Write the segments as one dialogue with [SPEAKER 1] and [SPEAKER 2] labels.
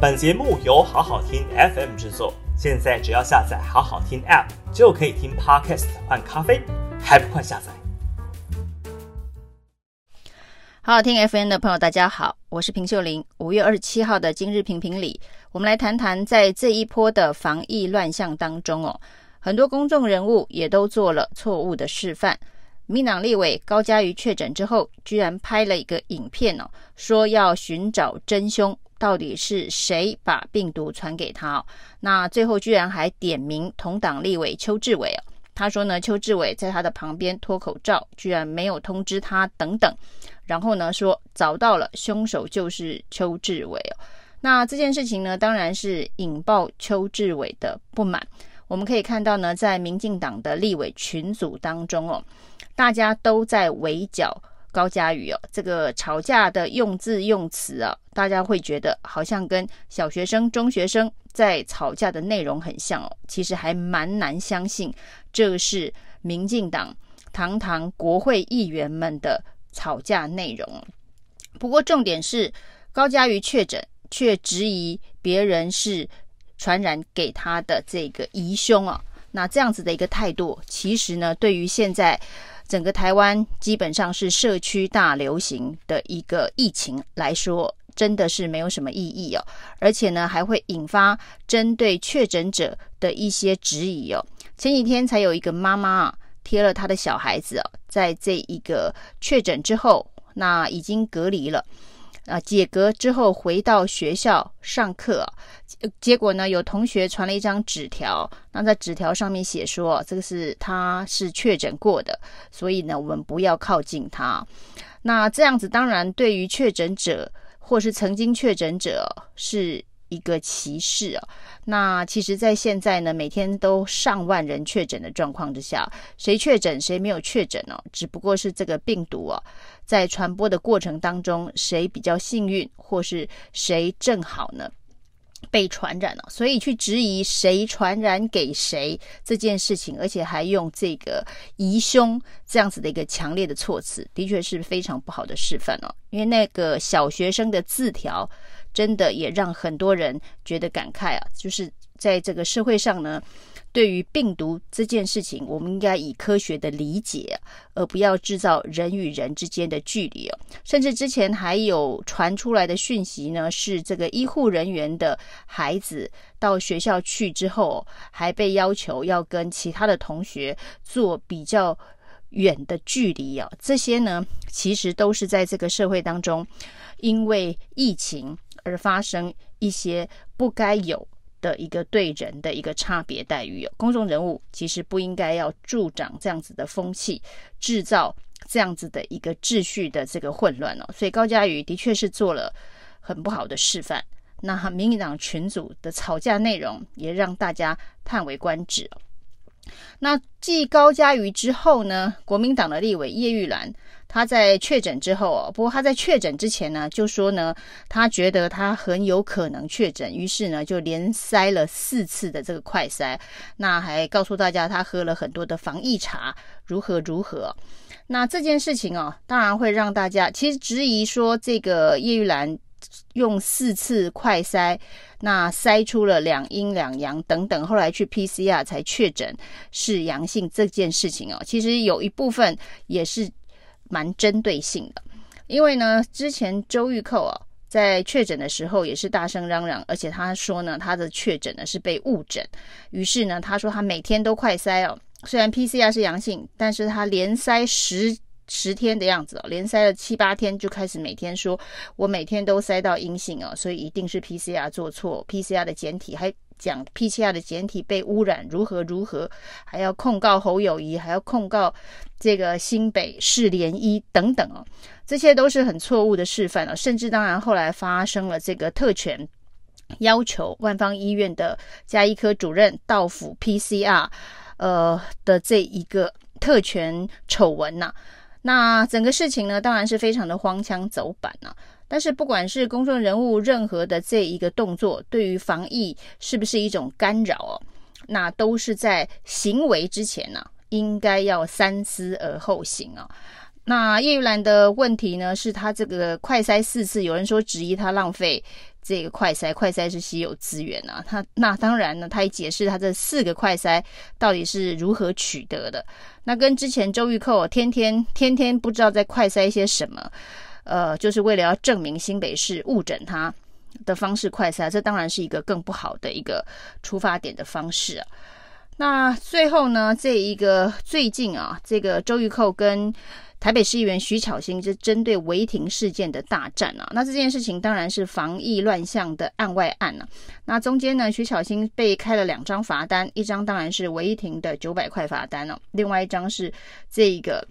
[SPEAKER 1] 本节目由好好听 FM 制作，现在只要下载好好听 App 就可以听 Podcast 换咖啡，还不快下载？
[SPEAKER 2] 好好听 FM 的朋友，大家好，我是平秀玲。五月二十七号的今日评评里，我们来谈谈在这一波的防疫乱象当中哦，很多公众人物也都做了错误的示范。民党立委高嘉瑜确诊之后，居然拍了一个影片哦，说要寻找真凶，到底是谁把病毒传给他？那最后居然还点名同党立委邱志伟哦，他说呢，邱志伟在他的旁边脱口罩，居然没有通知他等等，然后呢说找到了凶手就是邱志伟哦。那这件事情呢，当然是引爆邱志伟的不满。我们可以看到呢，在民进党的立委群组当中哦。大家都在围剿高嘉瑜哦，这个吵架的用字用词啊，大家会觉得好像跟小学生、中学生在吵架的内容很像哦。其实还蛮难相信，这是民进党堂堂国会议员们的吵架内容。不过重点是高嘉瑜确诊，却质疑别人是传染给他的这个疑凶啊。那这样子的一个态度，其实呢，对于现在。整个台湾基本上是社区大流行的一个疫情来说，真的是没有什么意义哦，而且呢，还会引发针对确诊者的一些质疑哦。前几天才有一个妈妈啊，贴了她的小孩子哦，在这一个确诊之后，那已经隔离了。啊，解隔之后回到学校上课，结果呢，有同学传了一张纸条，那在纸条上面写说，这个是他是确诊过的，所以呢，我们不要靠近他。那这样子当然对于确诊者或是曾经确诊者是。一个歧视哦，那其实，在现在呢，每天都上万人确诊的状况之下，谁确诊谁没有确诊哦？只不过是这个病毒哦，在传播的过程当中，谁比较幸运，或是谁正好呢被传染了，所以去质疑谁传染给谁这件事情，而且还用这个疑凶这样子的一个强烈的措辞，的确是非常不好的示范哦。因为那个小学生的字条。真的也让很多人觉得感慨啊！就是在这个社会上呢，对于病毒这件事情，我们应该以科学的理解，而不要制造人与人之间的距离哦。甚至之前还有传出来的讯息呢，是这个医护人员的孩子到学校去之后，还被要求要跟其他的同学做比较远的距离啊。这些呢，其实都是在这个社会当中，因为疫情。而发生一些不该有的一个对人的一个差别待遇，公众人物其实不应该要助长这样子的风气，制造这样子的一个秩序的这个混乱哦。所以高嘉瑜的确是做了很不好的示范。那民进党群组的吵架内容也让大家叹为观止。那继高嘉瑜之后呢，国民党的立委叶玉兰，他在确诊之后哦，不过他在确诊之前呢，就说呢，他觉得他很有可能确诊，于是呢，就连塞了四次的这个快筛，那还告诉大家他喝了很多的防疫茶，如何如何。那这件事情哦，当然会让大家其实质疑说，这个叶玉兰用四次快筛。那筛出了两阴两阳等等，后来去 PCR 才确诊是阳性这件事情哦，其实有一部分也是蛮针对性的，因为呢，之前周玉蔻啊在确诊的时候也是大声嚷嚷，而且他说呢，他的确诊呢是被误诊，于是呢，他说他每天都快筛哦，虽然 PCR 是阳性，但是他连筛十。十天的样子哦，连筛了七八天，就开始每天说，我每天都筛到阴性哦，所以一定是 PCR 做错，PCR 的检体还讲 PCR 的检体被污染，如何如何，还要控告侯友宜，还要控告这个新北市联医等等哦，这些都是很错误的示范了，甚至当然后来发生了这个特权要求万芳医院的家医科主任到府 PCR，呃的这一个特权丑闻呐。那整个事情呢，当然是非常的荒腔走板啊。但是不管是公众人物任何的这一个动作，对于防疫是不是一种干扰哦，那都是在行为之前呢，应该要三思而后行啊。那叶玉兰的问题呢，是他这个快筛四次，有人说质疑他浪费这个快筛，快筛是稀有资源啊。他那当然呢，他也解释他这四个快筛到底是如何取得的。那跟之前周玉蔻天天天天不知道在快筛些什么，呃，就是为了要证明新北市误诊他的方式快筛，这当然是一个更不好的一个出发点的方式啊。那最后呢，这一个最近啊，这个周玉蔻跟台北市议员徐巧芯是针对违停事件的大战啊，那这件事情当然是防疫乱象的案外案啊。那中间呢，徐巧芯被开了两张罚单，一张当然是违停的九百块罚单哦，另外一张是这一个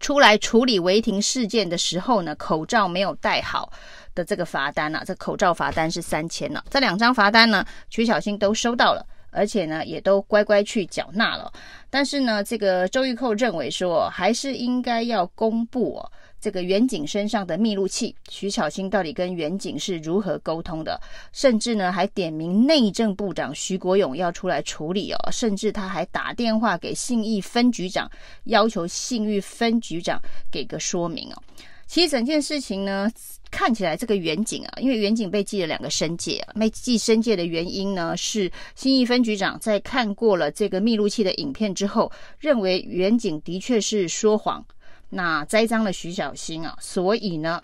[SPEAKER 2] 出来处理违停事件的时候呢，口罩没有戴好的这个罚单啊，这口罩罚单是三千呢。这两张罚单呢，曲小新都收到了。而且呢，也都乖乖去缴纳了。但是呢，这个周玉蔻认为说，还是应该要公布哦，这个员警身上的密录器，徐巧芯到底跟员警是如何沟通的？甚至呢，还点名内政部长徐国勇要出来处理哦。甚至他还打电话给信义分局长，要求信义分局长给个说明哦。其实整件事情呢，看起来这个员警啊，因为员警被记了两个申诫啊，被记申诫的原因呢，是信义分局长在看过了这个密录器的影片之后，认为员警的确是说谎，那栽赃了徐小新啊，所以呢，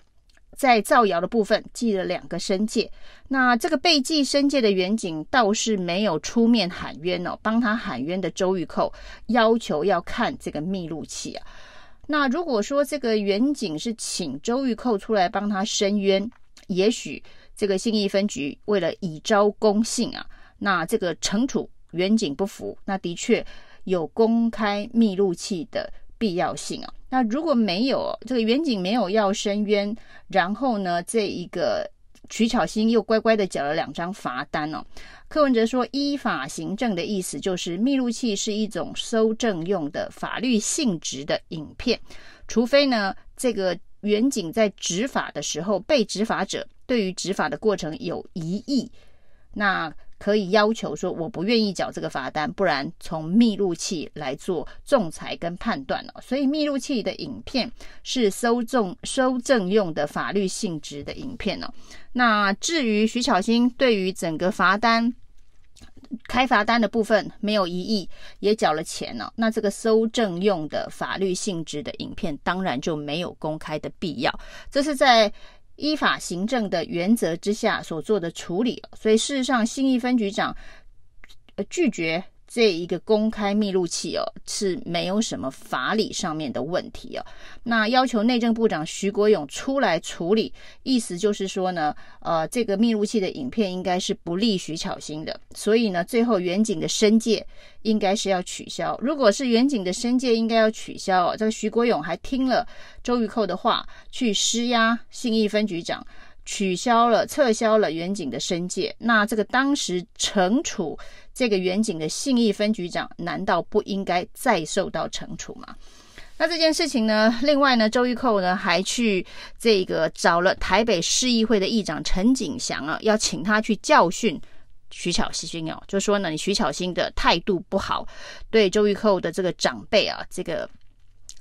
[SPEAKER 2] 在造谣的部分记了两个申诫。那这个被记申诫的员警倒是没有出面喊冤哦，帮他喊冤的周玉蔻要求要看这个密录器啊。那如果说这个员警是请周玉蔻出来帮他申冤，也许这个信义分局为了以昭公信啊，那这个惩处员警不服，那的确有公开密录器的必要性啊。那如果没有这个员警没有要申冤，然后呢，这一个取巧心又乖乖的缴了两张罚单哦。柯文哲说：“依法行政的意思就是，密录器是一种搜证用的法律性质的影片，除非呢，这个员警在执法的时候，被执法者对于执法的过程有疑义，那。”可以要求说，我不愿意缴这个罚单，不然从密录器来做仲裁跟判断了。所以密录器的影片是收证收证用的法律性质的影片哦。那至于徐巧芯对于整个罚单开罚单的部分没有异议，也缴了钱了，那这个收证用的法律性质的影片当然就没有公开的必要。这是在。依法行政的原则之下所做的处理，所以事实上，新义分局长拒绝这一个公开密录器哦，是没有什么法理上面的问题哦。那要求内政部长徐国勇出来处理，意思就是说呢，呃，这个密录器的影片应该是不利徐巧芯的，所以呢，最后远景的申诫应该是要取消。如果是远景的申诫应该要取消哦，这个徐国勇还听了周玉蔻的话，去施压信义分局长。取消了、撤销了员警的申诫，那这个当时惩处这个员警的信义分局长，难道不应该再受到惩处吗？那这件事情呢？另外呢，周玉蔻呢还去这个找了台北市议会的议长陈景祥啊，要请他去教训徐巧芯哦，就说呢，你徐巧芯的态度不好，对周玉蔻的这个长辈啊，这个。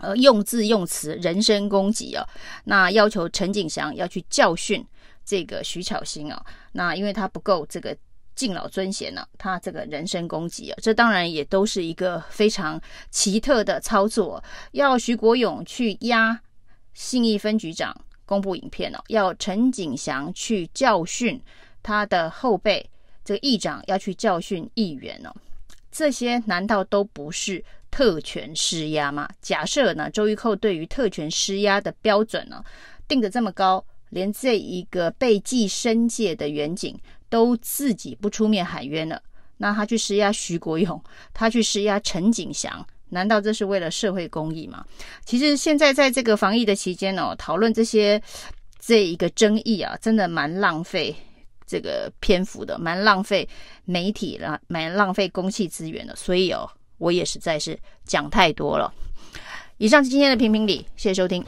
[SPEAKER 2] 呃，用字用词人身攻击啊，那要求陈景祥要去教训这个徐巧芯啊，那因为他不够这个敬老尊贤呢，他这个人身攻击啊，这当然也都是一个非常奇特的操作，要徐国勇去压信义分局长公布影片哦，要陈景祥去教训他的后辈，这个议长要去教训议员哦，这些难道都不是？特权施压吗？假设呢，周玉蔻对于特权施压的标准呢，定得这么高，连这一个被记申诫的远景都自己不出面喊冤了，那他去施压徐国勇，他去施压陈景祥，难道这是为了社会公益吗？其实现在在这个防疫的期间哦，讨论这些这一个争议啊，真的蛮浪费这个篇幅的，蛮浪费媒体了，蛮浪费公器资源的，所以哦。我也实在是讲太多了。以上是今天的评评理，谢谢收听。